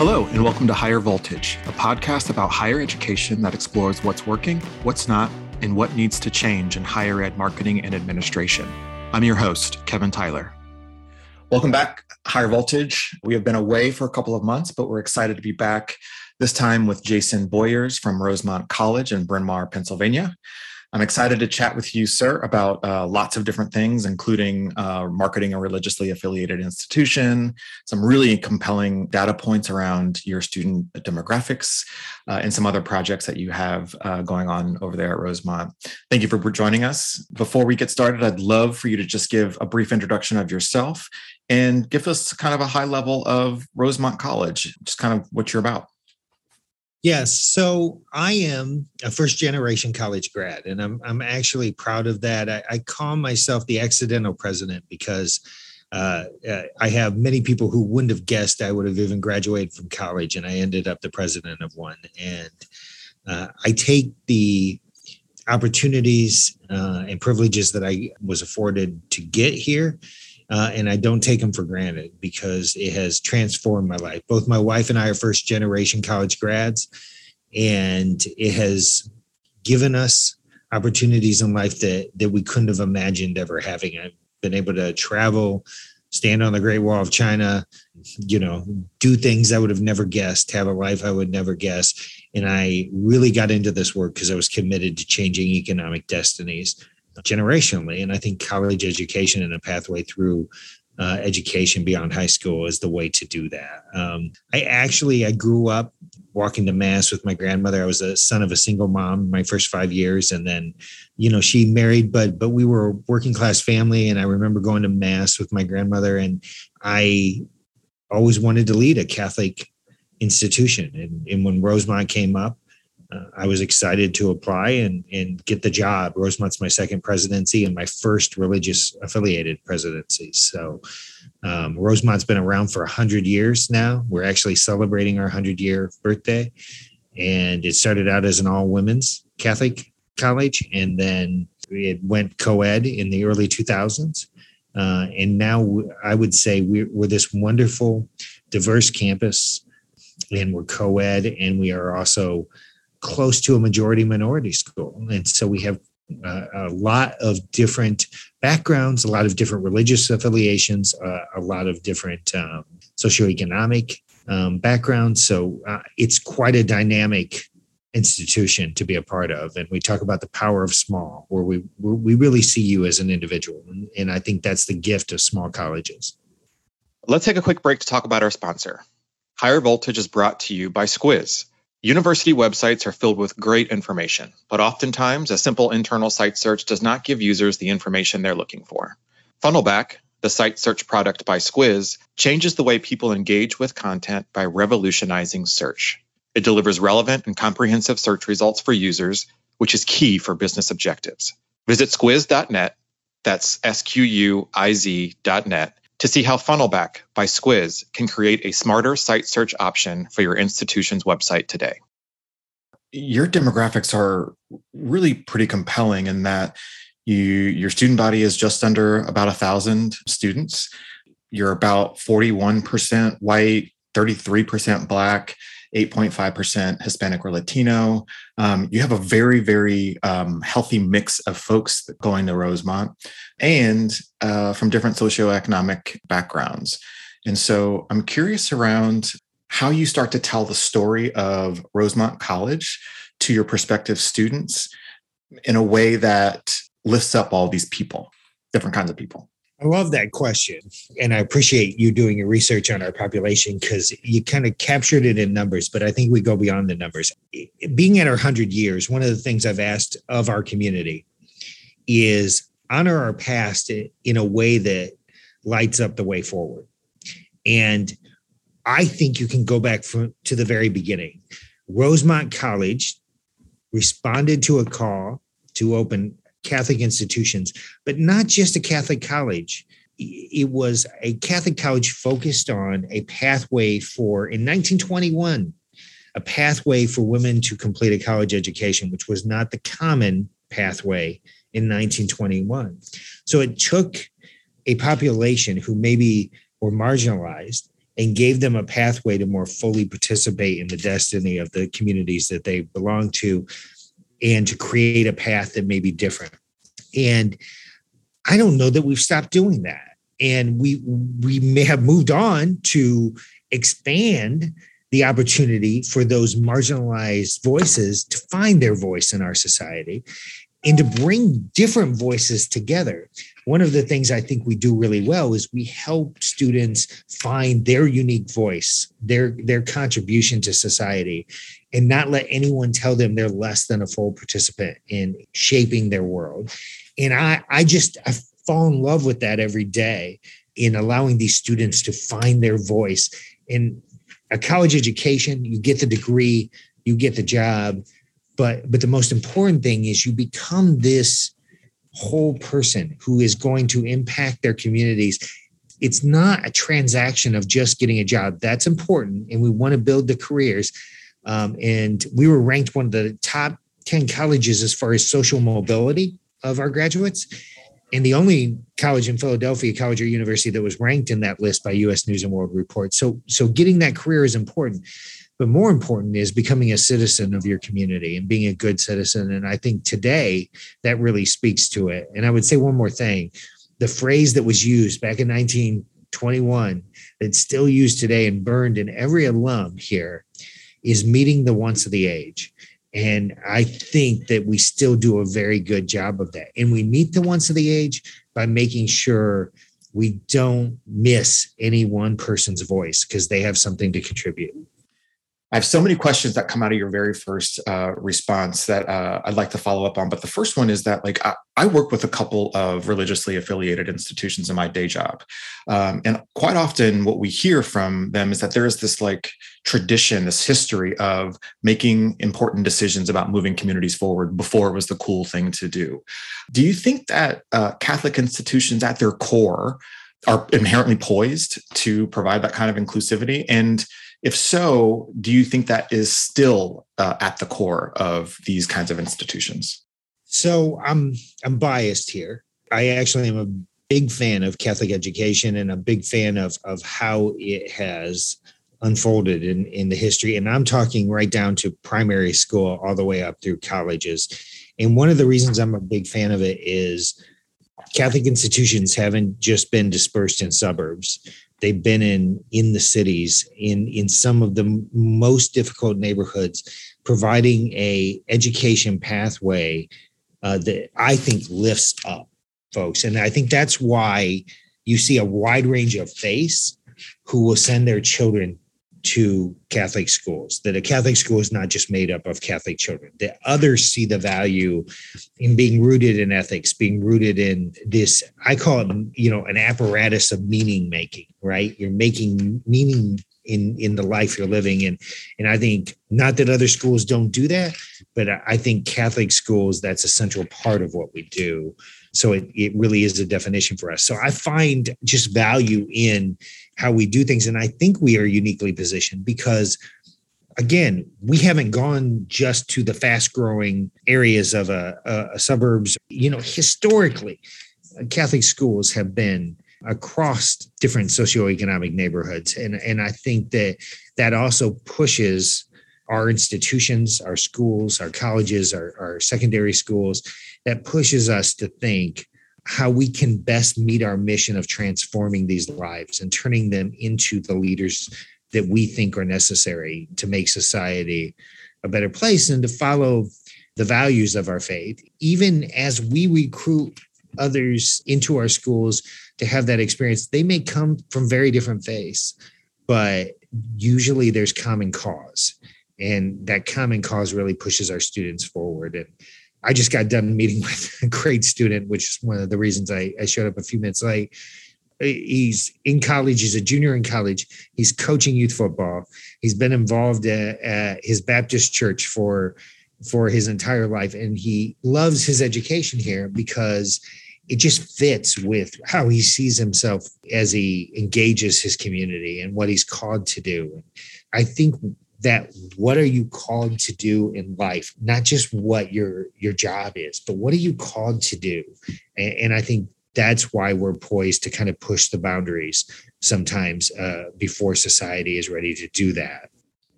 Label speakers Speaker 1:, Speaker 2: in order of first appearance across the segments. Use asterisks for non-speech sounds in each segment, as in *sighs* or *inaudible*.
Speaker 1: Hello, and welcome to Higher Voltage, a podcast about higher education that explores what's working, what's not, and what needs to change in higher ed marketing and administration. I'm your host, Kevin Tyler. Welcome back, Higher Voltage. We have been away for a couple of months, but we're excited to be back this time with Jason Boyers from Rosemont College in Bryn Mawr, Pennsylvania. I'm excited to chat with you, sir, about uh, lots of different things, including uh, marketing a religiously affiliated institution, some really compelling data points around your student demographics, uh, and some other projects that you have uh, going on over there at Rosemont. Thank you for joining us. Before we get started, I'd love for you to just give a brief introduction of yourself and give us kind of a high level of Rosemont College, just kind of what you're about.
Speaker 2: Yes. So I am a first generation college grad, and I'm, I'm actually proud of that. I, I call myself the accidental president because uh, uh, I have many people who wouldn't have guessed I would have even graduated from college, and I ended up the president of one. And uh, I take the opportunities uh, and privileges that I was afforded to get here uh, and I don't take them for granted because it has transformed my life. Both my wife and I are first generation college grads, and it has given us opportunities in life that that we couldn't have imagined ever having. I've been able to travel, stand on the Great Wall of China, you know, do things I would have never guessed, have a life I would never guess. And I really got into this work because I was committed to changing economic destinies generationally. And I think college education and a pathway through uh, education beyond high school is the way to do that. Um, I actually I grew up walking to mass with my grandmother. I was a son of a single mom my first five years, and then, you know, she married, but but we were a working class family, and I remember going to mass with my grandmother, and I always wanted to lead a Catholic institution. And, and when Rosemont came up, uh, I was excited to apply and, and get the job. Rosemont's my second presidency and my first religious affiliated presidency. So um, Rosemont's been around for 100 years now. We're actually celebrating our 100 year birthday. And it started out as an all women's Catholic college, and then it went co ed in the early 2000s. Uh, and now I would say we're, we're this wonderful, diverse campus, and we're co ed, and we are also close to a majority minority school. And so we have uh, a lot of different backgrounds, a lot of different religious affiliations, uh, a lot of different um, socioeconomic um, backgrounds. So uh, it's quite a dynamic institution to be a part of. And we talk about the power of small, where we we really see you as an individual, and I think that's the gift of small colleges.
Speaker 1: Let's take a quick break to talk about our sponsor. Higher Voltage is brought to you by Squiz University websites are filled with great information, but oftentimes a simple internal site search does not give users the information they're looking for. Funnelback, the site search product by Squiz, changes the way people engage with content by revolutionizing search. It delivers relevant and comprehensive search results for users, which is key for business objectives. Visit squiz.net, that's S Q U I Z.net, to see how Funnelback by Squiz can create a smarter site search option for your institution's website today. Your demographics are really pretty compelling in that you your student body is just under about a thousand students. You're about 41% white, 33% black, 8.5% Hispanic or Latino. Um, you have a very, very um, healthy mix of folks going to Rosemont and uh, from different socioeconomic backgrounds. And so I'm curious around how you start to tell the story of Rosemont College to your prospective students in a way that lifts up all these people, different kinds of people.
Speaker 2: I love that question. And I appreciate you doing your research on our population because you kind of captured it in numbers, but I think we go beyond the numbers. Being at our 100 years, one of the things I've asked of our community is honor our past in a way that lights up the way forward. And I think you can go back from, to the very beginning. Rosemont College responded to a call to open Catholic institutions, but not just a Catholic college. It was a Catholic college focused on a pathway for, in 1921, a pathway for women to complete a college education, which was not the common pathway in 1921. So it took a population who maybe were marginalized and gave them a pathway to more fully participate in the destiny of the communities that they belong to and to create a path that may be different. And I don't know that we've stopped doing that. And we we may have moved on to expand the opportunity for those marginalized voices to find their voice in our society and to bring different voices together. One of the things I think we do really well is we help students find their unique voice, their their contribution to society and not let anyone tell them they're less than a full participant in shaping their world. And I I just I fall in love with that every day in allowing these students to find their voice. In a college education, you get the degree, you get the job, but but the most important thing is you become this whole person who is going to impact their communities. It's not a transaction of just getting a job. That's important and we want to build the careers um, and we were ranked one of the top 10 colleges as far as social mobility of our graduates and the only college in Philadelphia, college or university that was ranked in that list by US News and World Report. So so getting that career is important. But more important is becoming a citizen of your community and being a good citizen. And I think today that really speaks to it. And I would say one more thing the phrase that was used back in 1921 that's still used today and burned in every alum here is meeting the wants of the age. And I think that we still do a very good job of that. And we meet the wants of the age by making sure we don't miss any one person's voice because they have something to contribute.
Speaker 1: I have so many questions that come out of your very first uh, response that uh, I'd like to follow up on. But the first one is that, like, I, I, work with a couple of religiously affiliated institutions in my day job, um, and quite often what we hear from them is that there is this like tradition, this history of making important decisions about moving communities forward before it was the cool thing to do. Do you think that uh, Catholic institutions, at their core, are inherently poised to provide that kind of inclusivity and if so, do you think that is still uh, at the core of these kinds of institutions?
Speaker 2: So I'm I'm biased here. I actually am a big fan of Catholic education and a big fan of of how it has unfolded in in the history. And I'm talking right down to primary school all the way up through colleges. And one of the reasons I'm a big fan of it is Catholic institutions haven't just been dispersed in suburbs they've been in in the cities in in some of the most difficult neighborhoods providing a education pathway uh, that i think lifts up folks. And i think that's why you see a wide range of faiths who will send their children to Catholic schools, that a Catholic school is not just made up of Catholic children, that others see the value in being rooted in ethics, being rooted in this, I call it, you know, an apparatus of meaning making, right? You're making meaning in in the life you're living and and i think not that other schools don't do that but i think catholic schools that's a central part of what we do so it, it really is a definition for us so i find just value in how we do things. And I think we are uniquely positioned because again, we haven't gone just to the fast growing areas of a, a, a, suburbs. You know, historically, Catholic schools have been across different socioeconomic neighborhoods. And, and I think that that also pushes our institutions, our schools, our colleges, our, our secondary schools, that pushes us to think how we can best meet our mission of transforming these lives and turning them into the leaders that we think are necessary to make society a better place and to follow the values of our faith, even as we recruit others into our schools to have that experience. They may come from very different faiths, but usually there's common cause. And that common cause really pushes our students forward. And I just got done meeting *laughs* with a great student, which is one of the reasons I, I showed up a few minutes late. Uh, he's in college. He's a junior in college. He's coaching youth football. He's been involved at, at his Baptist church for for his entire life, and he loves his education here because it just fits with how he sees himself as he engages his community and what he's called to do. I think that what are you called to do in life not just what your your job is but what are you called to do and, and, i think that's why we're poised to kind of push the boundaries sometimes uh, before society is ready to do that.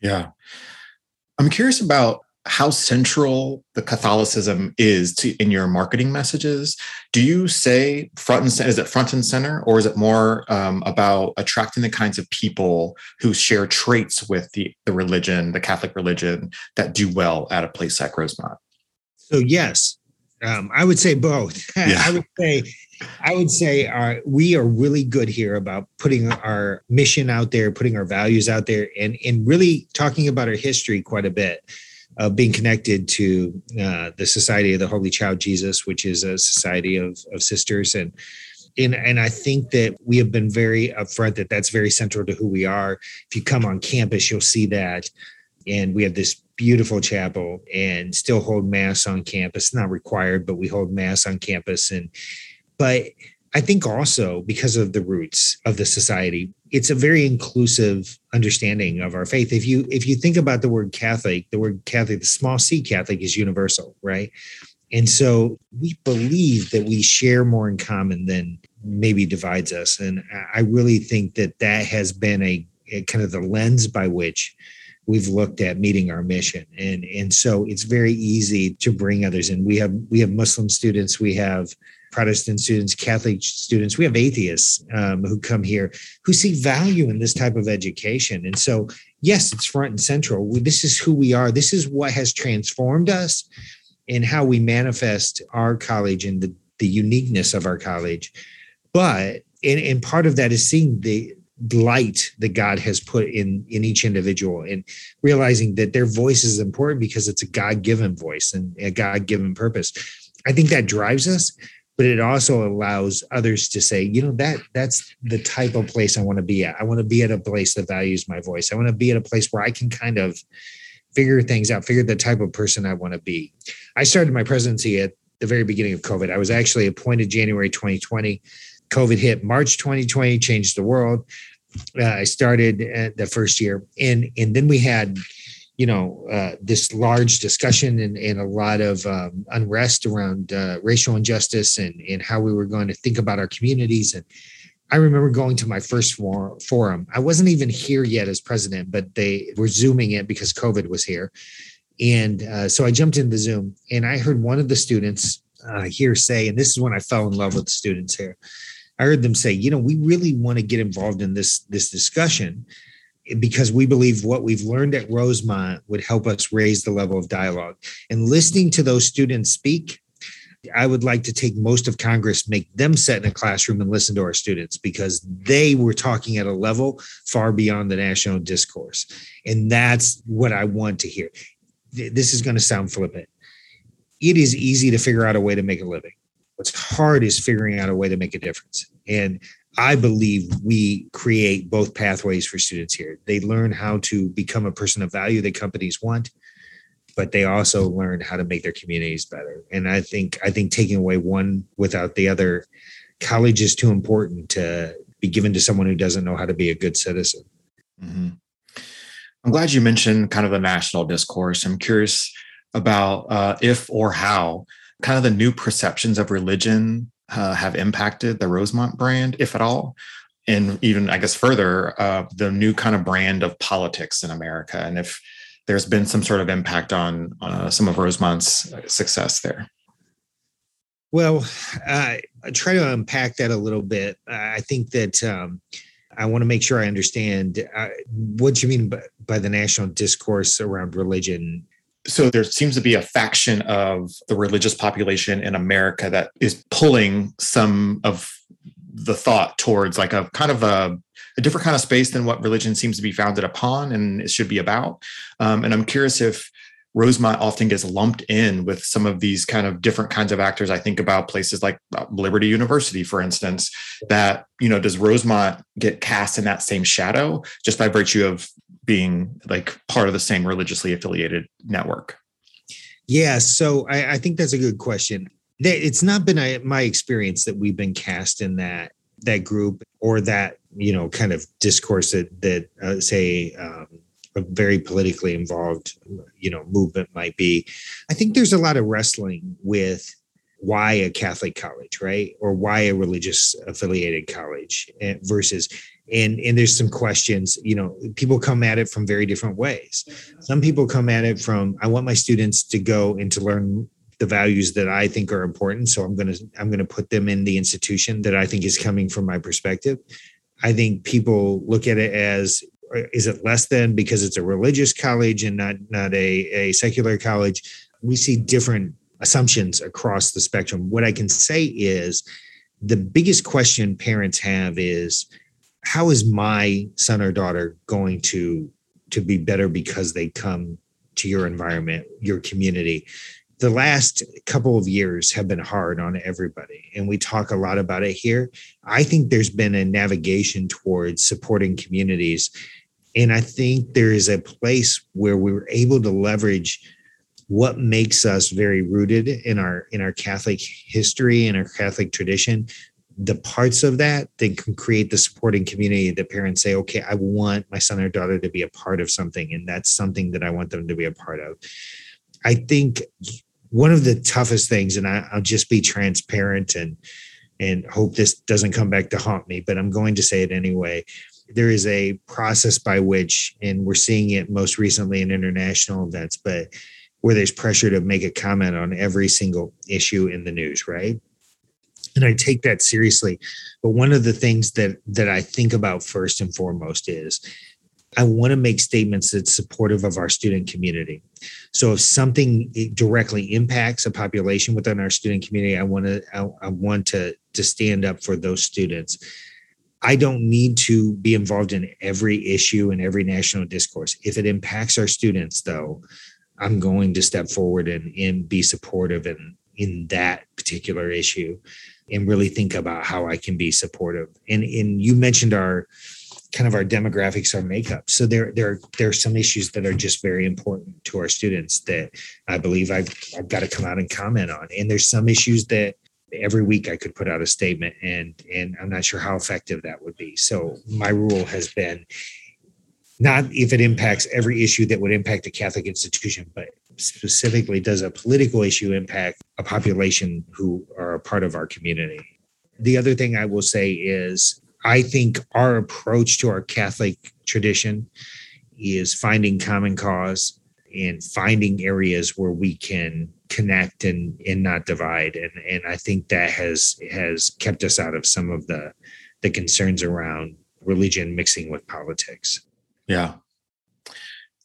Speaker 1: Yeah. I'm curious about how central the Catholicism is to in your marketing messages. Do you say front and center? Is it front and center, or is it more um, about attracting the kinds of people who share traits with the the religion, the Catholic religion, that do well at a place like Rosemont?
Speaker 2: So yes, um, I would say both. *laughs* Yeah. I would say I would say uh, we are really good here about putting our mission out there, putting our values out there, and and really talking about our history quite a bit of being connected to uh, the Society of the Holy Child Jesus, which is a society of, of sisters. And, and, and I think that we have been very upfront that that's very central to who we are. If you come on campus, you'll see that. And we have this beautiful chapel and still hold mass on campus, not required, but we hold mass on campus. And, but I think also because of the roots of the society, it's a very inclusive understanding of our faith. If you if you think about the word Catholic, the word Catholic, the small C Catholic is universal, right? And so we believe that we share more in common than maybe divides us. And I really think that that has been a, a kind of the lens by which we've looked at meeting our mission and and so it's very easy to bring others in we have we have muslim students we have Protestant students, Catholic students, we have atheists um, who come here who see value in this type of education. And so, yes, it's front and central. This is who we are. This is what has transformed us and how we manifest our college and the, the uniqueness of our college. But, and, and part of that is seeing the, light that God has put in in each individual and realizing that their voice is important because it's a God-given voice and a God-given purpose. I think that drives us, but it also allows others to say, you know, that that's the type of place I want to be at. I want to be at a place that values my voice. I want to be at a place where I can kind of figure things out, figure the type of person I want to be. I started my presidency at the very beginning of COVID. I was actually appointed January 2020. COVID hit March 2020, changed the world. Uh, I started the first year, and and then we had you know uh, this large discussion and, and a lot of um, unrest around uh, racial injustice and, and how we were going to think about our communities. And i remember going to my first for- forum. I wasn't even here yet as president but they were zooming it because covid was here. And uh, so i jumped into the zoom and i heard one of the students uh, here say and this is when i fell in love with the students here. I heard them say you know we really want to get involved in this this discussion because we believe what we've learned at Rosemont would help us raise the level of dialogue. And listening to those students speak, I would like to take most of Congress, make them sit in a classroom and listen to our students because they were talking at a level far beyond the national discourse. And that's what I want to hear. This is going to sound flippant. It is easy to figure out a way to make a living. What's hard is figuring out a way to make a difference. And I believe we create both pathways for students here. They learn how to become a person of value that companies want, but they also learn how to make their communities better. And I think I think taking away one without the other, college is too important to be given to someone who doesn't know how to be a good citizen. Mm-hmm.
Speaker 1: I'm glad you mentioned kind of the national discourse. I'm curious about uh, if or how kind of the new perceptions of religion uh, have impacted the Rosemont brand, if at all? And even, I guess, further, uh, the new kind of brand of politics in America, and if there's been some sort of impact on uh, some of Rosemont's success there.
Speaker 2: Well, I try to unpack that a little bit. I think that um, I want to make sure I understand uh, what you mean by, by the national discourse around religion
Speaker 1: so there seems to be a faction of the religious population in America that is pulling some of the thought towards like a kind of a, a different kind of space than what religion seems to be founded upon and it should be about. Um, and I'm curious if Rosemont often gets lumped in with some of these kind of different kinds of actors. I think about places like uh, Liberty University, for instance, that, you know, does Rosemont get cast in that same shadow just by virtue of being like part of the same religiously affiliated network?
Speaker 2: Yeah, so I, I think that's a good question. It's not been a, my experience that we've been cast in that that group or that you know kind of discourse that that uh, say um, a very politically involved you know movement might be. I think there's a lot of wrestling with why a Catholic college, right? Or why a religious affiliated college eh, versus and and there's some questions you know people come at it from very different ways. Some people come at it from i want my students to go and to learn the values that i think are important so i'm going to i'm going to put them in the institution that i think is coming from my perspective. I think people look at it as uh, is it less than because it's a religious college and not not a, a secular college? We see different assumptions across the spectrum. What i can say is the biggest question parents have is how is my son or daughter going to to be better because they come to your environment your community? The last couple of years have been hard on everybody and we talk a lot about it here. I think there's been a navigation towards supporting communities and i think there is a place where we were able to leverage what makes us very rooted in our in our catholic history and our catholic tradition the parts of that that can create the supporting community that parents say okay i want my son or daughter to be a part of something and that's something that i want them to be a part of. I think one of the toughest things and I, i'll just be transparent and and hope this doesn't come back to haunt me but i'm going to say it anyway. There is a process by which and we're seeing it most recently in international events but where there's pressure to make a comment on every single issue in the news right and I take that seriously. But one of the things that that I think about first and foremost is I want to make statements that's supportive of our student community. So if something directly impacts a population within our student community, I want to I, I want to to stand up for those students. I don't need to be involved in every issue and every national discourse. If it impacts our students, though, I'm going to step forward and, and be supportive in, in that particular issue and really think about how I can be supportive. And and you mentioned our kind of our demographics, our makeup. So there there there are some issues that are just very important to our students that I believe I've I've got to come out and comment on. And there's some issues that every week I could put out a statement and and I'm not sure how effective that would be. So my rule has been not if it impacts every issue that would impact a Catholic institution, but specifically does a political issue impact a population who are a part of our community? The other thing I will say is I think our approach to our Catholic tradition is finding common cause and finding areas where we can connect and and not divide and and I think that has has kept us out of some of the the concerns around religion mixing with politics.
Speaker 1: Yeah.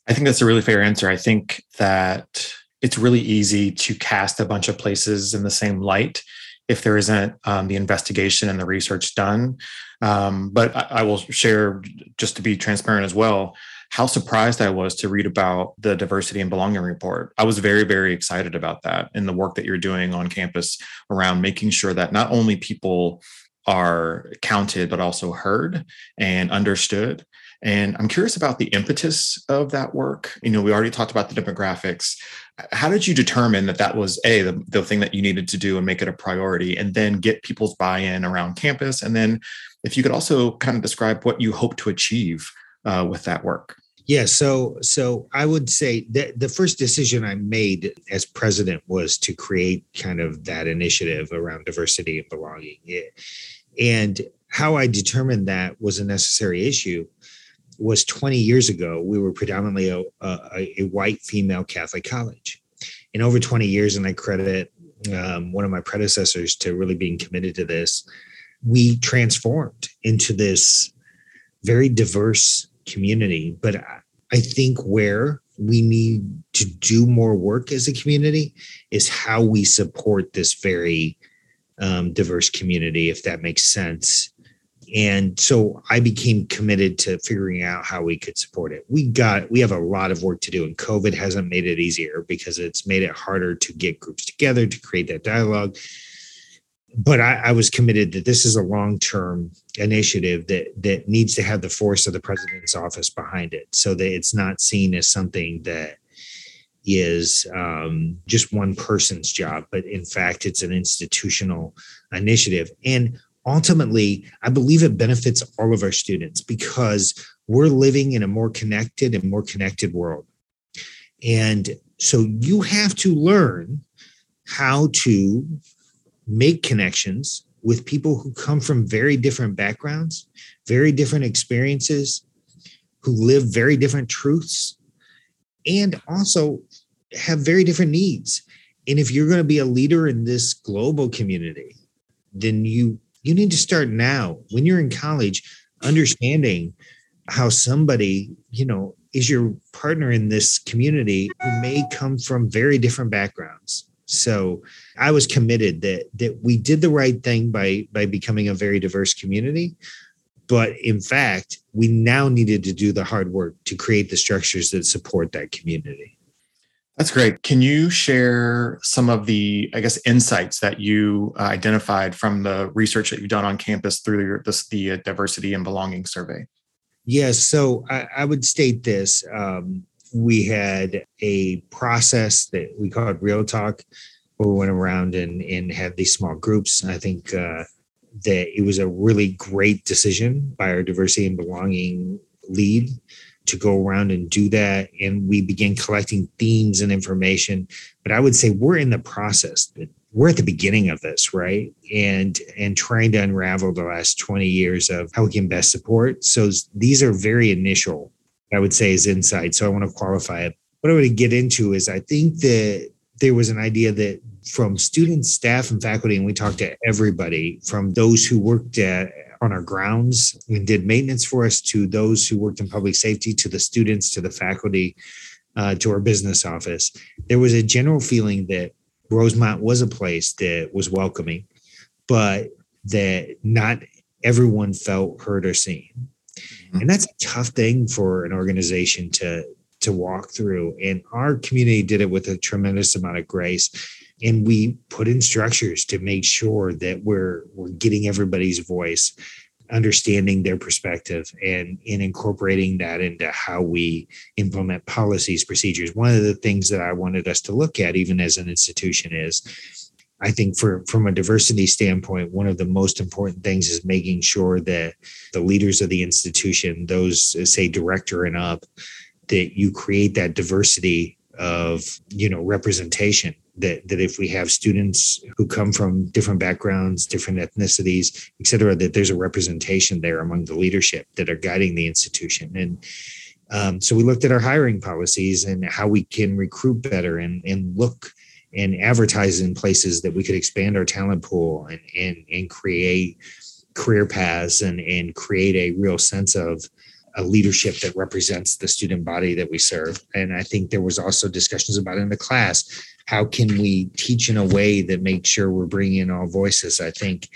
Speaker 1: I think that's a really fair answer. I think that it's really easy to cast a bunch of places in the same light if there isn't um, the investigation and the research done. Um, but I, I, will share, just to be transparent as well, how surprised I was to read about the diversity and belonging report. I was very, very excited about that and the work that you're doing on campus around making sure that not only people are counted, but also heard and understood. And I'm curious about the impetus of that work. You know, we already talked about the demographics. How did you determine that that was a the, the thing that you needed to do and make it a priority, and then get people's buy-in around campus? And then, if you could also kind of describe what you hope to achieve uh, with that work.
Speaker 2: Yeah, so so I would say that the first decision I made as president was to create kind of that initiative around diversity and belonging. And how I determined that was a necessary issue was 20 years ago, we were predominantly a, a, a white female Catholic college. In over 20 years, and I credit um, one of my predecessors to really being committed to this, we transformed into this very diverse community. But I think where we need to do more work as a community is how we support this very um, diverse community, if that makes sense and so i became committed to figuring out how we could support it we got we have a lot of work to do and covid hasn't made it easier because it's made it harder to get groups together to create that dialogue but I, I was committed that this is a long-term initiative that that needs to have the force of the president's office behind it so that it's not seen as something that is um, just one person's job, but in fact, it's an institutional initiative. And ultimately, I believe it benefits all of our students because we're living in a more connected and more connected world. And so you have to learn how to make connections with people who come from very different backgrounds, very different experiences, who live very different truths, and also have very different needs. And if you're going to be a leader in this global community, then you you need to start now when you're in college understanding how somebody, you know, is your partner in this community who may come from very different backgrounds. So I was committed that that we did the right thing by by becoming a very diverse community. But in fact, we now needed to do the hard work to create the structures that support that community.
Speaker 1: That's great. Can you share some of the, I guess, insights that you uh, identified from the research that you've done on campus through your, this, the uh, diversity and belonging survey?
Speaker 2: Yes. So I, I would state this. Um, we had a process that we called Real Talk, where we went around and, and had these small groups. And I think uh, that it was a really great decision by our diversity and belonging lead to go around and do that. And we began collecting themes and information. But I would say we're in the process. We're at the beginning of this, right? And and trying to unravel the last 20 years of how we can best support. So these are very initial, I would say, is insight. So I want to qualify it. What I would get into is I think that there was an idea that from students, staff, and faculty, and we talked to everybody from those who worked at on our grounds and did maintenance for us to those who worked in public safety to the students to the faculty uh, to our business office. There was a general feeling that rosemont was a place that was welcoming but that not everyone felt heard or seen. Mm-hmm. and that's a tough thing for an organization to to walk through. And our community did it with a tremendous amount of grace and we put in structures to make sure that we're we're getting everybody's voice understanding their perspective and in incorporating that into how we implement policies procedures. One of the things that i wanted us to look at even as an institution is i think for from a diversity standpoint one of the most important things is making sure that the leaders of the institution those say director and up that you create that diversity of you know representation that that if we have students who come from different backgrounds different ethnicities et cetera that there's a representation there among the leadership that are guiding the institution. And um, so we looked at our hiring policies and how we can recruit better and and look and advertise in places that we could expand our talent pool and and, and create career paths and and create a real sense of a leadership that represents the student body that we serve. And I think there was also discussions about in the class how can we teach in a way that makes sure we're bringing in all voices. I think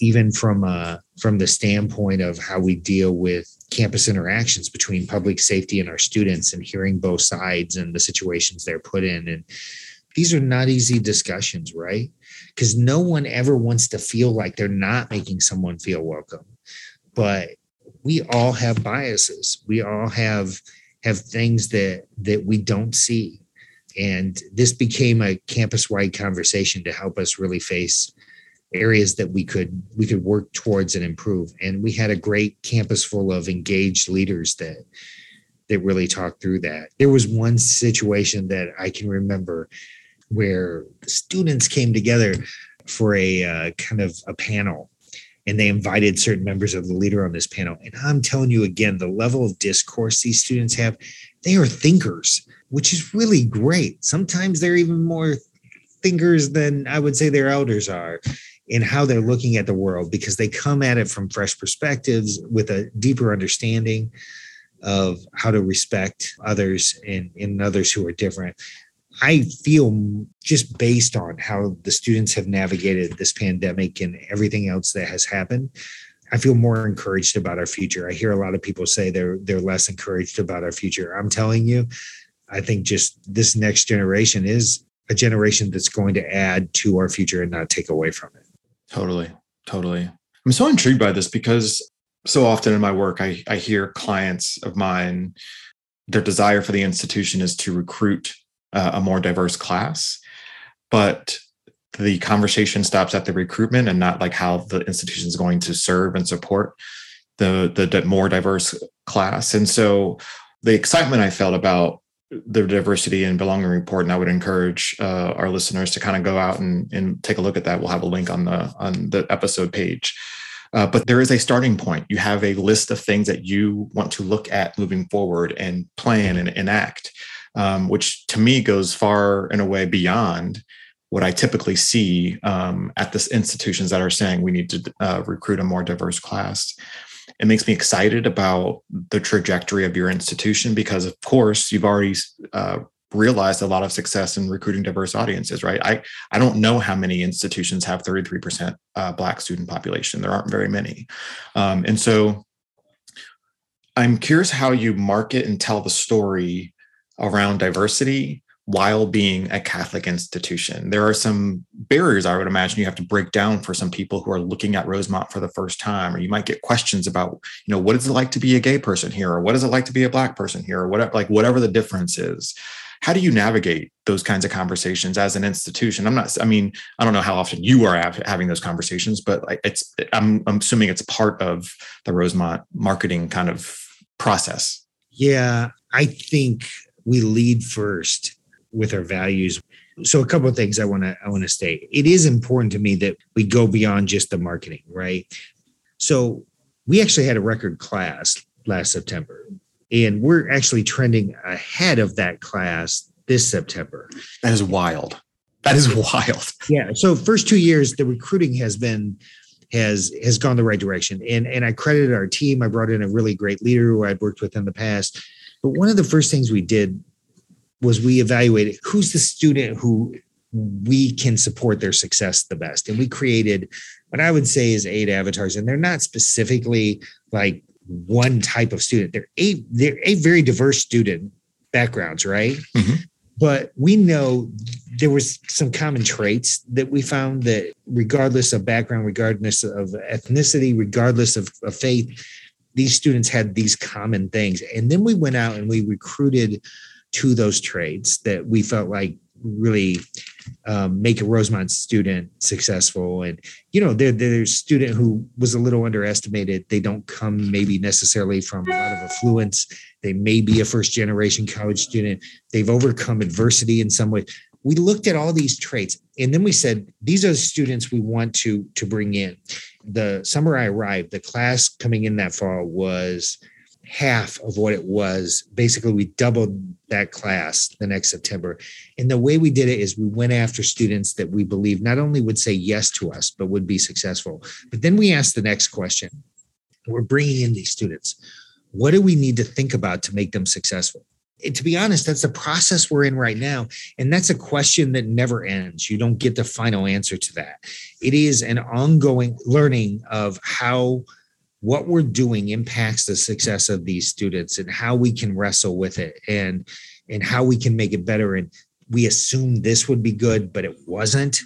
Speaker 2: even from uh, from the standpoint of how we deal with campus interactions between public safety and our students and hearing both sides and the situations they're put in and these are not easy discussions right because no one ever wants to feel like they're not making someone feel welcome but we all have biases. We all have have things that that we don't see. And this became a campus wide conversation to help us really face areas that we could we could work towards and improve. And we had a great campus full of engaged leaders that that really talked through that. There was one situation that i can remember where students came together for a uh, kind of a panel and they invited certain members of the leader on this panel. And I'm telling you again, the level of discourse these students have, they are thinkers, which is really great. Sometimes they're even more thinkers than I would say their elders are in how they're looking at the world because they come at it from fresh perspectives with a deeper understanding of how to respect others and, and others who are different. I feel just based on how the students have navigated this pandemic and everything else that has happened, I feel more encouraged about our future. I hear a lot of people say they're they're less encouraged about our future. I'm telling you, I think just this next generation is a generation that's going to add to our future and not take away from it.
Speaker 1: Totally. Totally. I'm so intrigued by this because so often in my work I, I hear clients of mine their desire for the institution is to recruit uh, a more diverse class but the conversation stops at the recruitment and not like how the institution is going to serve and support the, the the more diverse class and so the excitement i felt about the diversity and belonging report, and I would encourage uh, our listeners to kind of go out and, and take a look at that. We'll have a link on the on the episode page. Uh, but there is a starting point. You have a list of things that you want to look at moving forward and plan and enact, um, which to me goes far and away beyond what I typically see um, at the institutions that are saying we need to uh, recruit a more diverse class. It makes me excited about the trajectory of your institution because, of course, you've already uh, realized a lot of success in recruiting diverse audiences, right? I, I don't know how many institutions have 33% uh, Black student population. There aren't very many. Um, and so I'm curious how you market and tell the story around diversity while being a Catholic institution. There are some barriers I would imagine you have to break down for some people who are looking at Rosemont for the first time, or you might get questions about, you know, what is it like to be a gay person here, or what is it like to be a black person here, or whatever, like whatever the difference is. How do you navigate those kinds of conversations as an institution? I'm not, I mean, I don't know how often you are having those conversations, but it's, I'm, I'm assuming it's part of the Rosemont marketing kind of process.
Speaker 2: Yeah, I think we lead first with our values. So a couple of things I want to I want to state. It is important to me that we go beyond just the marketing, right? So we actually had a record class last September, and we're actually trending ahead of that class this September.
Speaker 1: That is wild. That is wild.
Speaker 2: Yeah. So first two years, the recruiting has been has has gone the right direction, and and I credit our team. I brought in a really great leader who I'd worked with in the past. But one of the first things we did was we evaluated who's the student who we can support their success the best. And we created what I would say is eight avatars, and they're not specifically like one type of student. They're eight, they're eight very diverse student backgrounds, right? Mm-hmm. But we know there was some common traits that we found that regardless of background, regardless of ethnicity, regardless of, of faith, these students had these common things. And then we went out and we recruited to those trades that we felt like really um, make a Rosemont student successful. And, you know, there, there's a student who was a little underestimated. They don't come maybe necessarily from a lot of affluence. They may be a first generation college student. They've overcome adversity in some way. We looked at all these traits and then we said, these are the students we want to, to bring in. The summer I arrived, the class coming in that fall was half of what it was. Basically, we doubled that class the next September. And the way we did it is we went after students that we believe not only would say yes to us, but would be successful. But then we asked the next question we're bringing in these students. What do we need to think about to make them successful? To be honest, that's the process we're in right now. And that's a question that never ends. You don't get the final answer to that. It is an ongoing learning of how what we're doing impacts the success of these students and how we can wrestle with it and and how we can make it better and we assumed this would be good but it wasn't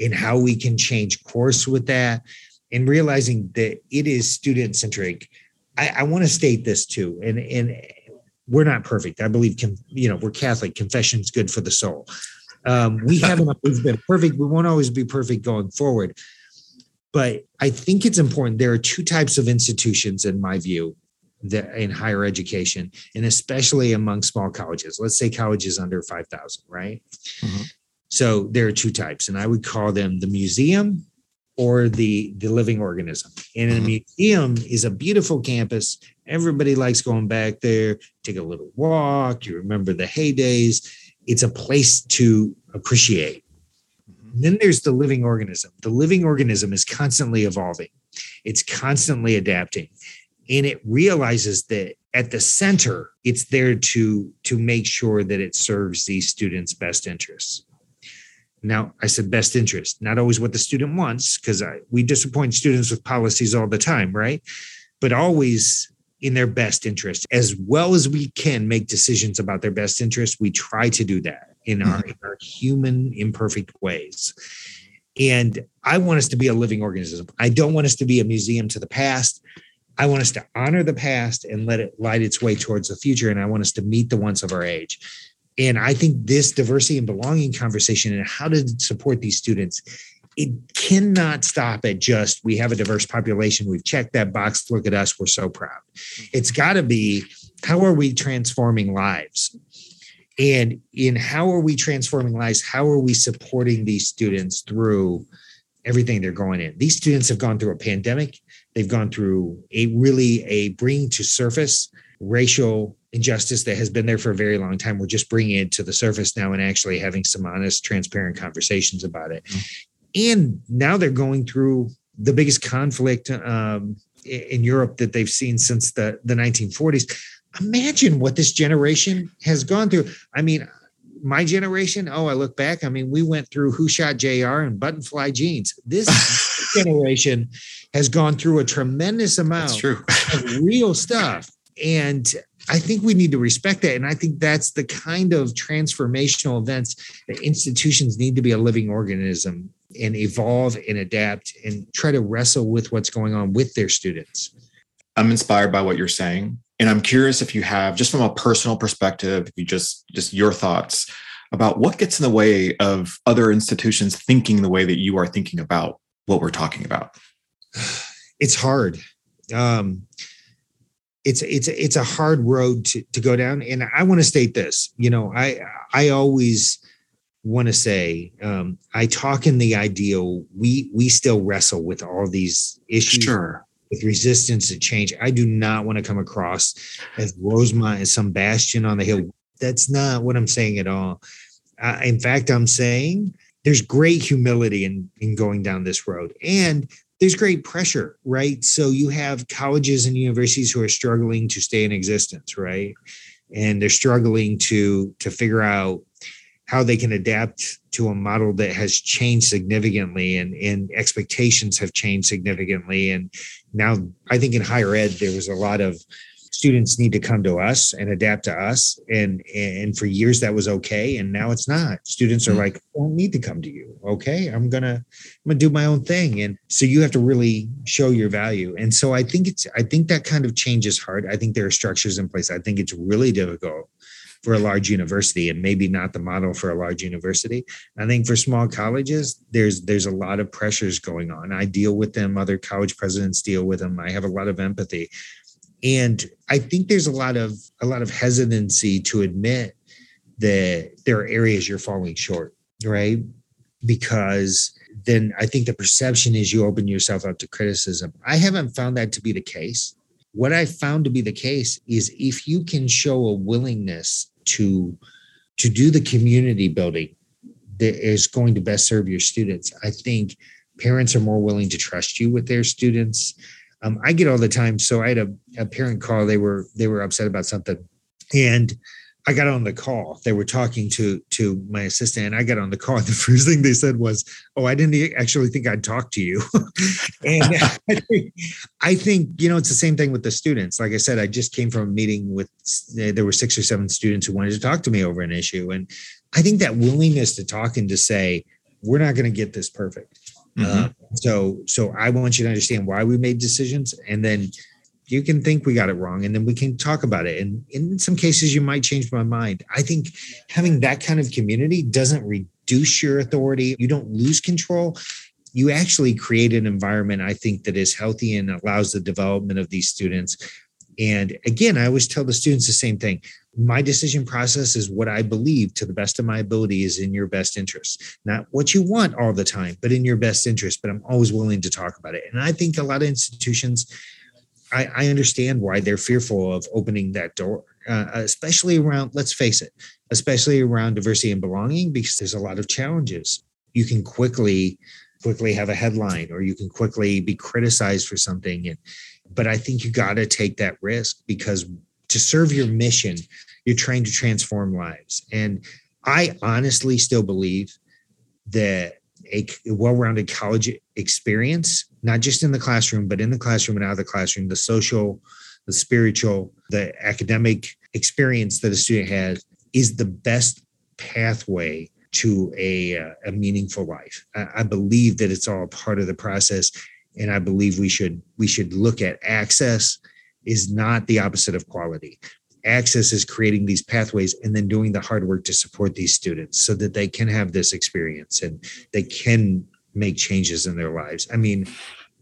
Speaker 2: and how we can change course with that and realizing that it is student centric i, I want to state this too and and we're not perfect i believe you know we're catholic confession's good for the soul um, we *laughs* haven't always been perfect we won't always be perfect going forward but I think it's important. There are two types of institutions, in my view, that in higher education, and especially among small colleges. Let's say colleges under 5,000, right? Mm-hmm. So there are two types, and I would call them the museum or the the living organism. And mm-hmm. a museum is a beautiful campus. Everybody likes going back there, take a little walk. You remember the heydays. It's a place to appreciate. And then there's the living organism. The living organism is constantly evolving, it's constantly adapting. And it realizes that at the center, it's there to, to make sure that it serves these students' best interests. Now, I said best interest, not always what the student wants, because we disappoint students with policies all the time, right? But always in their best interest. As well as we can make decisions about their best interest, we try to do that in our, mm-hmm. in our human imperfect ways. And I want us to be a living organism. I don't want us to be a museum to the past. I want us to honor the past and let it light its way towards the future. And I want us to meet the wants of our age. And I think this diversity and belonging conversation and how to support these students, it cannot stop at just we have a diverse population. We've checked that box. Look at us. We're so proud. Mm-hmm. It's got to be how are we transforming lives? and in how are we transforming lives how are we supporting these students through everything they're going in these students have gone through a pandemic they've gone through a really a bringing to surface racial injustice that has been there for a very long time we're just bringing it to the surface now and actually having some honest transparent conversations about it mm-hmm. And now they're going through the biggest conflict um, in europe that they've seen since the, the 1940s imagine what this generation has gone through. I mean, my generation, oh, I look back. I mean, we went through Who Shot JR and Button Fly Jeans. This *laughs* generation has gone through a tremendous amount of real stuff. And I think we need to respect that. And I think that's the kind of transformational events that institutions need to be a living organism and evolve and adapt and try to wrestle with what's going on with their students.
Speaker 1: I'm inspired by what you're saying and i'm curious if you have just from a personal perspective if you just just your thoughts about what gets in the way of other institutions thinking the way that you are thinking about what we're talking about *sighs*
Speaker 2: it's hard um it's it's it's a hard road to, to go down and i want to state this you know i i always want to say um, i talk in the ideal we we still wrestle with all these issues
Speaker 1: sure
Speaker 2: with resistance to change. I do not want to come across as Rosemont as some bastion on the hill. That's not what I'm saying at all. Uh, in fact, I'm saying there's great humility in, in going down this road. And there's great pressure, right? So you have colleges and universities who are struggling to stay in existence, right? And they're struggling to to figure out how they can adapt to a model that has changed significantly and, and expectations have changed significantly. And now I think in higher ed, there was a lot of students need to come to us and adapt to us. And, and for years that was okay. And now it's not. Students are mm-hmm. like, I don't need to come to you. Okay. I'm gonna, I'm gonna do my own thing. And so you have to really show your value. And so I think it's, I think that kind of change is hard. I think there are structures in place. I think it's really difficult for a large university and maybe not the model for a large university. I think for small colleges, there's there's a lot of pressures going on. I deal with them, other college presidents deal with them. I have a lot of empathy. And I think there's a lot of a lot of hesitancy to admit that there are areas you're falling short, right? Because then I think the perception is you open yourself up to criticism. I haven't found that to be the case. What I found to be the case is if you can show a willingness to to do the community building that is going to best serve your students, I think parents are more willing to trust you with their students. Um, I get all the time. So I had a, a parent call. They were they were upset about something, and I got on the call. They were talking to to my assistant, and I got on the call. *laughs* And the first thing they said was, "Oh, I didn't actually think I'd talk to you." *laughs* and *laughs* I think, I think you know it's the same thing with the students. Like I said, I just came from a meeting with there were six or seven students who wanted to talk to me over an issue, and I think that willingness to talk and to say, "We're not going to get this perfect." Mm-hmm. Uh, so, so I want you to understand why we made decisions, and then you can think we got it wrong and then we can talk about it. And in some cases you might change my mind. I think having that kind of community doesn't reduce your authority. You don't lose control. You actually create an environment i think that is healthy and allows the development of these students. And again i always tell the students the same thing. My decision process is what i believe to the best of my ability is in your best interest. Not what you want all the time but in your best interest but i'm always willing to talk about it. And i think a lot of institutions I, I understand why they're fearful of opening that door, uh, especially around, let's face it, especially around diversity and belonging, because there's a lot of challenges. You can quickly, quickly have a headline or you can quickly be criticized for something. And, but I think you got to take that risk because to serve your mission, you're trying to transform lives. And I honestly still believe that a well-rounded college experience not just in the classroom but in the classroom and out of the classroom the social the spiritual the academic experience that a student has is the best pathway to a, uh, a meaningful life I, I believe that it's all part of the process and i believe we should we should look at access is not the opposite of quality access is creating these pathways and then doing the hard work to support these students so that they can have this experience and they can make changes in their lives. I mean,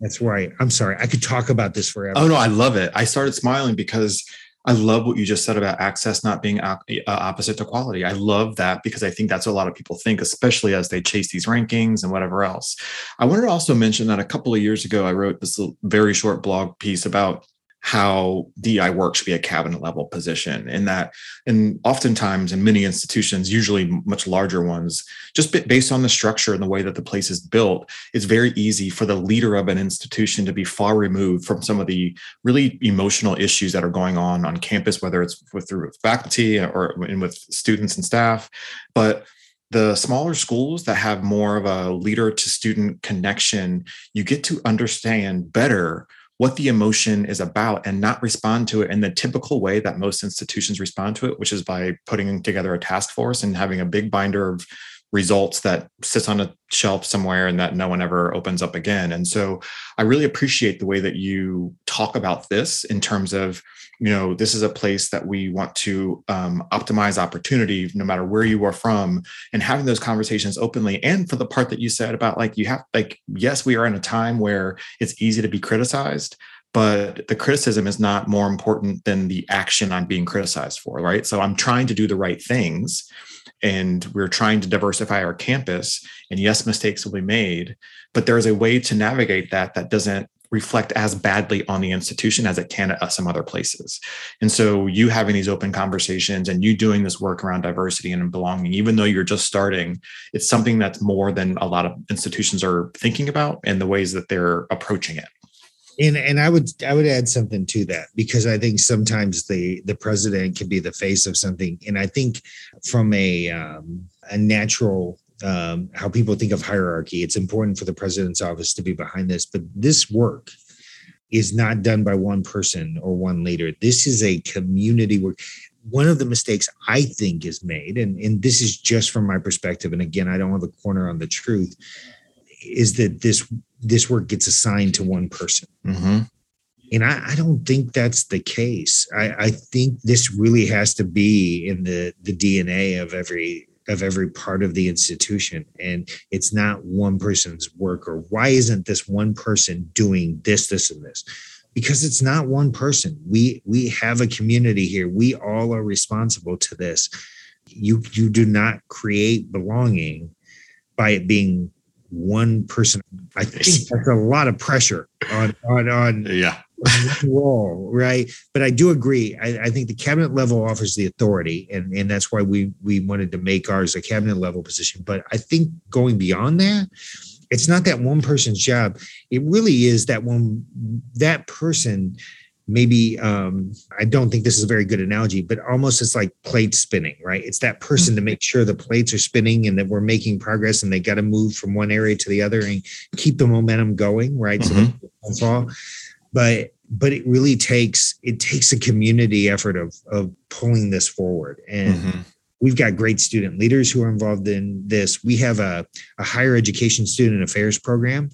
Speaker 2: that's right. I'm sorry. I could talk about this forever.
Speaker 1: Oh no, I love it. I started smiling because I love what you just said about access not being uh, opposite to quality. I love that because I think that's what a lot of people think, especially as they chase these rankings and whatever else. I wanted to also mention that a couple of years ago, I wrote this very short blog piece about how DI work should be a cabinet level position and that and oftentimes in many institutions usually much larger ones just based on the structure and the way that the place is built it's very easy for the leader of an institution to be far removed from some of the really emotional issues that are going on on campus whether it's with through faculty or with students and staff. But the smaller schools that have more of a leader to student connection you get to understand better what the emotion is about and not respond to it in the typical way that most institutions respond to it, which is by putting together a task force and having a big binder of results that sits on a shelf somewhere and that no one ever opens up again. And so I really appreciate the way that you talk about this in terms of, you know, this is a place that we want to um, optimize opportunity no matter where you are from and having those conversations openly. And for the part that you said about like, you have, like, yes, we are in a time where it's easy to be criticized, but the criticism is not more important than the action I'm being criticized for, right? So I'm trying to do the right things and we're trying to diversify our campus and yes mistakes will be made but there's a way to navigate that that doesn't reflect as badly on the institution as it can at some other places. And so you having these open conversations and you doing this work around diversity and belonging, even though you're just starting, it's something that's more than a lot of institutions are thinking about and the ways that they're approaching it
Speaker 2: and and I would I would add something to that because I think sometimes the the president can be the face of something, and I think from a um, a natural um, how people think of hierarchy, it's important for the president's office to be behind this. But this work is not done by one person or one leader. This is a community work. One of the mistakes I think is made, and, and this is just from my perspective, and again, I don't have a corner on the truth, is that this this work gets assigned to one person. Mm-hmm. And I, I, don't think that's the case. I, I, think this really has to be in the, the DNA of every of every part of the institution. And it's not one person's work or why isn't this one person doing this, this, and this? Because it's not one person. We we have a community here. We all are responsible to this. You you do not create belonging by it being one person. I think that's a lot of pressure on on on
Speaker 1: yeah
Speaker 2: role, right? But I do agree. I, I, think the cabinet level offers the authority, and and that's why we we wanted to make ours a cabinet level position. But I think going beyond that, it's not that one person's job. It really is that one that person maybe um, I don't think this is a very good analogy, but almost it's like plate spinning, right? It's that person to make sure the plates are spinning and that we're making progress and they got to move from one area to the other and keep the momentum going, right? Mm-hmm. So fall. But but it really takes it takes a community effort of of pulling this forward and mm-hmm. We've got great student leaders who are involved in this. We have a, a higher education student affairs program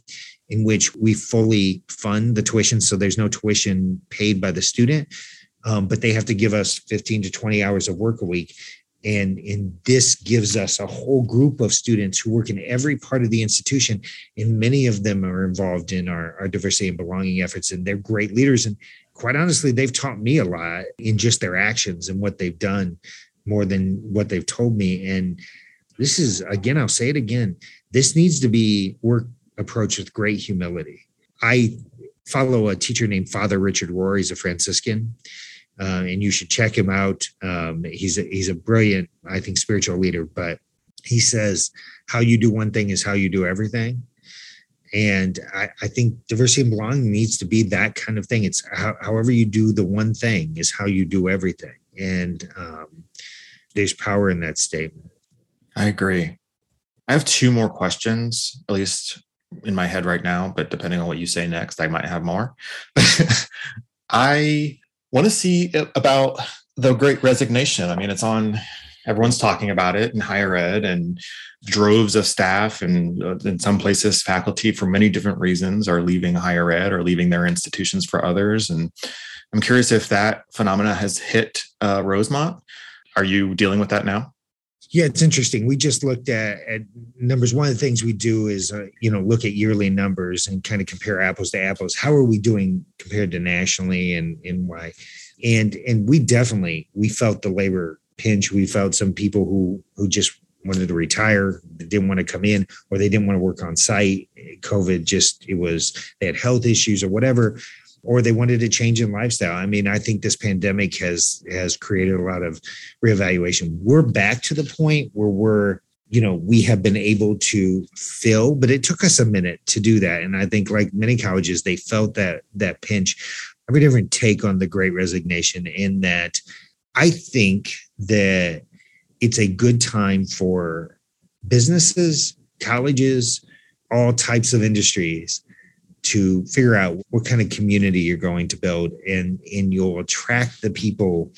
Speaker 2: in which we fully fund the tuition. So there's no tuition paid by the student, um, but they have to give us 15 to 20 hours of work a week. And, and this gives us a whole group of students who work in every part of the institution. And many of them are involved in our, our diversity and belonging efforts, and they're great leaders. And quite honestly, they've taught me a lot in just their actions and what they've done more than what they've told me. And this is, again, I'll say it again, this needs to be work approach with great humility. I follow a teacher named Father Richard Rohr. He's a Franciscan, uh, and you should check him out. Um, he's a, he's a brilliant, I think, spiritual leader. But he says, "How you do one thing is how you do everything." And I, I think diversity and belonging needs to be that kind of thing. It's how, however you do the one thing is how you do everything, and um, there's power in that statement.
Speaker 1: I agree. I have two more questions, at least in my head right now, but depending on what you say next, I might have more. *laughs* I want to see about the great resignation. I mean, it's on, everyone's talking about it in higher ed and droves of staff and uh, in some places faculty for many different reasons are leaving higher ed or leaving their institutions for others. And I'm curious if that phenomena has hit uh, Rosemont. Are you dealing with that now?
Speaker 2: Yeah, it's interesting. We just looked at, at numbers. One of the things we do is, uh, you know, look at yearly numbers and kind of compare apples to apples. How are we doing compared to nationally and, and why? and and we definitely we felt the labor pinch. We felt some people who who just wanted to retire, didn't want to come in, or they didn't want to work on site. COVID just it was they had health issues or whatever, or they wanted a change in lifestyle. I mean, I think this pandemic has has created a lot of reevaluation. We're back to the point where we're you know we have been able to fill but it took us a minute to do that and i think like many colleges they felt that that pinch I have a different take on the great resignation in that i think that it's a good time for businesses, colleges, all types of industries to figure out what kind of community you're going to build and and you'll attract the people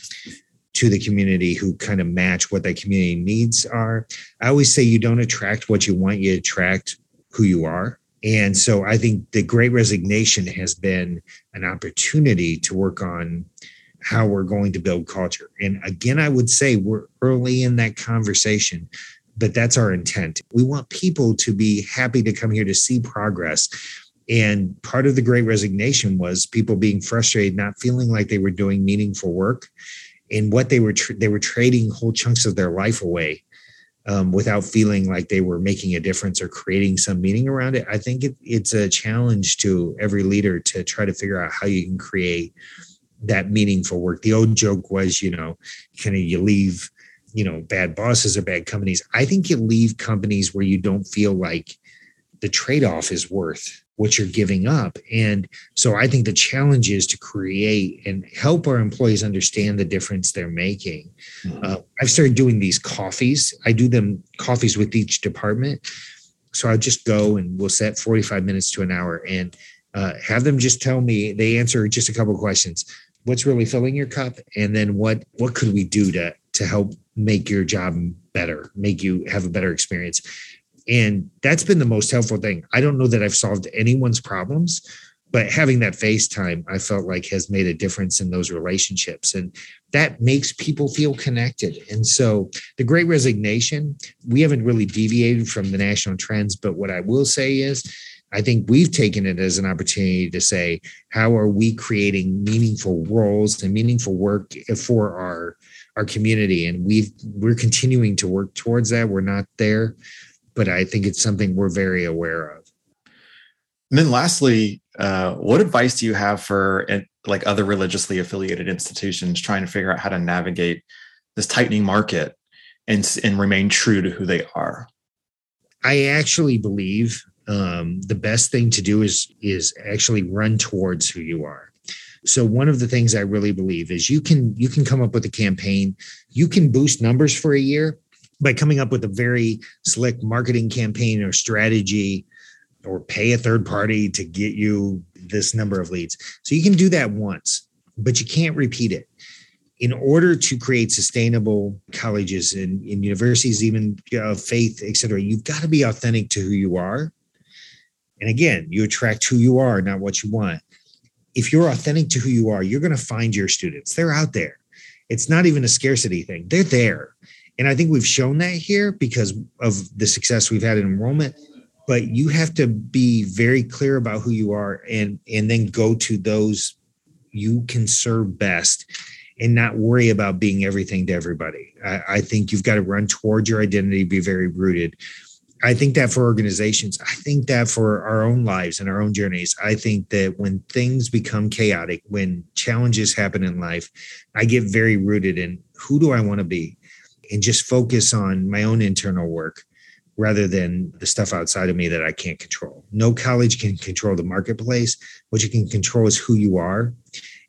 Speaker 2: to the community who kind of match what that community needs are. I always say you don't attract what you want, you attract who you are. And so I think the great resignation has been an opportunity to work on how we're going to build culture. And again, I would say we're early in that conversation, but that's our intent. We want people to be happy to come here to see progress. And part of the great resignation was people being frustrated, not feeling like they were doing meaningful work. And what they were, they were trading whole chunks of their life away um, without feeling like they were making a difference or creating some meaning around it. I think it, it's a challenge to every leader to try to figure out how you can create that meaningful work. The old joke was, you know, kind of you leave, you know, bad bosses or bad companies. I think you leave companies where you don't feel like the trade off is worth what you're giving up. And so I think the challenge is to create and help our employees understand the difference they're making. Mm-hmm. Uh, I've started doing these coffees. I do them coffees with each department. So I'll just go and we'll set 45 minutes to an hour and uh, have them just tell me, they answer just a couple questions what's really filling your cup and then what what could we do to to help make your job better make you have a better experience and that's been the most helpful thing i don't know that i've solved anyone's problems but having that FaceTime, I felt like has made a difference in those relationships. And that makes people feel connected. And so the great resignation, we haven't really deviated from the national trends. But what I will say is I think we've taken it as an opportunity to say, how are we creating meaningful roles and meaningful work for our our community? And we've we're continuing to work towards that. We're not there, but I think it's something we're very aware of.
Speaker 3: And then lastly, uh, what advice do you have for uh, like other religiously affiliated institutions trying to figure out how to navigate this tightening market and, and remain true to who they are?
Speaker 2: I actually believe um, the best thing to do is is actually run towards who you are so one of the things i really believe is you can you can come up with a campaign you can boost numbers for a year by coming up with a very slick marketing campaign or strategy or pay a third party to get you this number of leads so you can do that once but you can't repeat it in order to create sustainable colleges and, and universities even uh, faith et cetera you've got to be authentic to who you are and again, you attract who you are, not what you want. If you're authentic to who you are, you're going to find your students. They're out there. It's not even a scarcity thing, they're there. And I think we've shown that here because of the success we've had in enrollment. But you have to be very clear about who you are and, and then go to those you can serve best and not worry about being everything to everybody. I, I think you've got to run towards your identity, be very rooted. I think that for organizations, I think that for our own lives and our own journeys, I think that when things become chaotic, when challenges happen in life, I get very rooted in who do I want to be and just focus on my own internal work rather than the stuff outside of me that I can't control. No college can control the marketplace. What you can control is who you are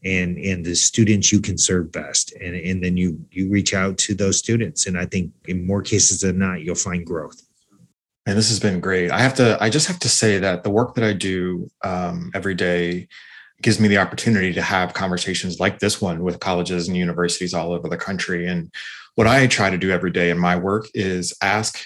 Speaker 2: and and the students you can serve best and and then you you reach out to those students and i think in more cases than not you'll find growth
Speaker 3: and this has been great. I have to, I just have to say that the work that I do um, every day gives me the opportunity to have conversations like this one with colleges and universities all over the country. And what I try to do every day in my work is ask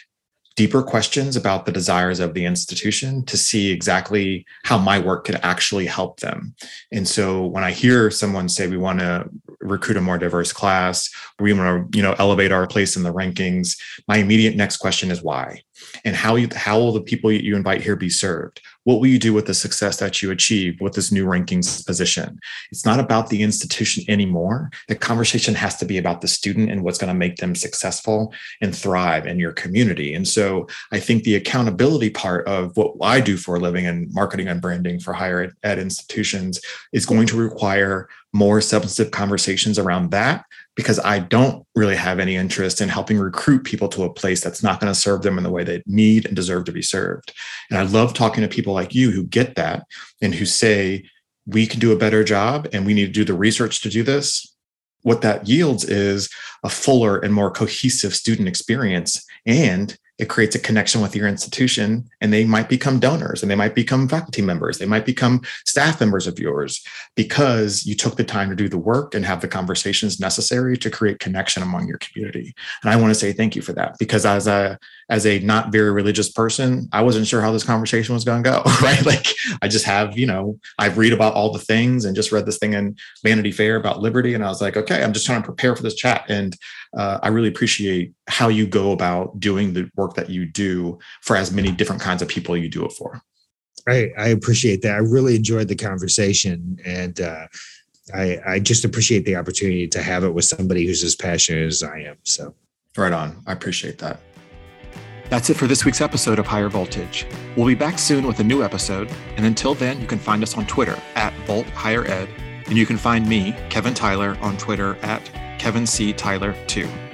Speaker 3: deeper questions about the desires of the institution to see exactly how my work could actually help them. And so when I hear someone say we want to recruit a more diverse class, we want to, you know, elevate our place in the rankings, my immediate next question is why.
Speaker 1: And how you how will the people you invite here be served? What will you do with the success that you achieve with this new rankings position? It's not about the institution anymore. The conversation has to be about the student and what's going to make them successful and thrive in your community. And so i think the accountability part of what i do for a living in marketing and branding for higher ed institutions is going to require more substantive conversations around that because I don't really have any interest in helping recruit people to a place that's not going to serve them in the way they need and deserve to be served. And I love talking to people like you who get that and who say, we can do a better job and we need to do the research to do this. What that yields is a fuller and more cohesive student experience and it creates a connection with your institution and they might become donors and they might become faculty members they might become staff members of yours because you took the time to do the work and have the conversations necessary to create connection among your community. And i want to say thank you for that because as a as a not very religious person i wasn't sure how this conversation was going to go *laughs* right? Like i just have you know i read about all the things and just read this thing in vanity fair about liberty and i was like okay i'm just trying to prepare for this chat. And uh, I really appreciate how you go about doing the work that you do for as many different kinds of people you do it for.
Speaker 2: I, I appreciate that. I really enjoyed the conversation, and uh, I, I just appreciate the opportunity to have it with somebody who's as passionate as I am. So,
Speaker 1: right on. I appreciate that.
Speaker 4: That's it for this week's episode of Higher Voltage. We'll be back soon with a new episode, and until then, you can find us on Twitter at Volt Higher Ed, and you can find me, Kevin Tyler, on Twitter at Kevin C. Tyler 2.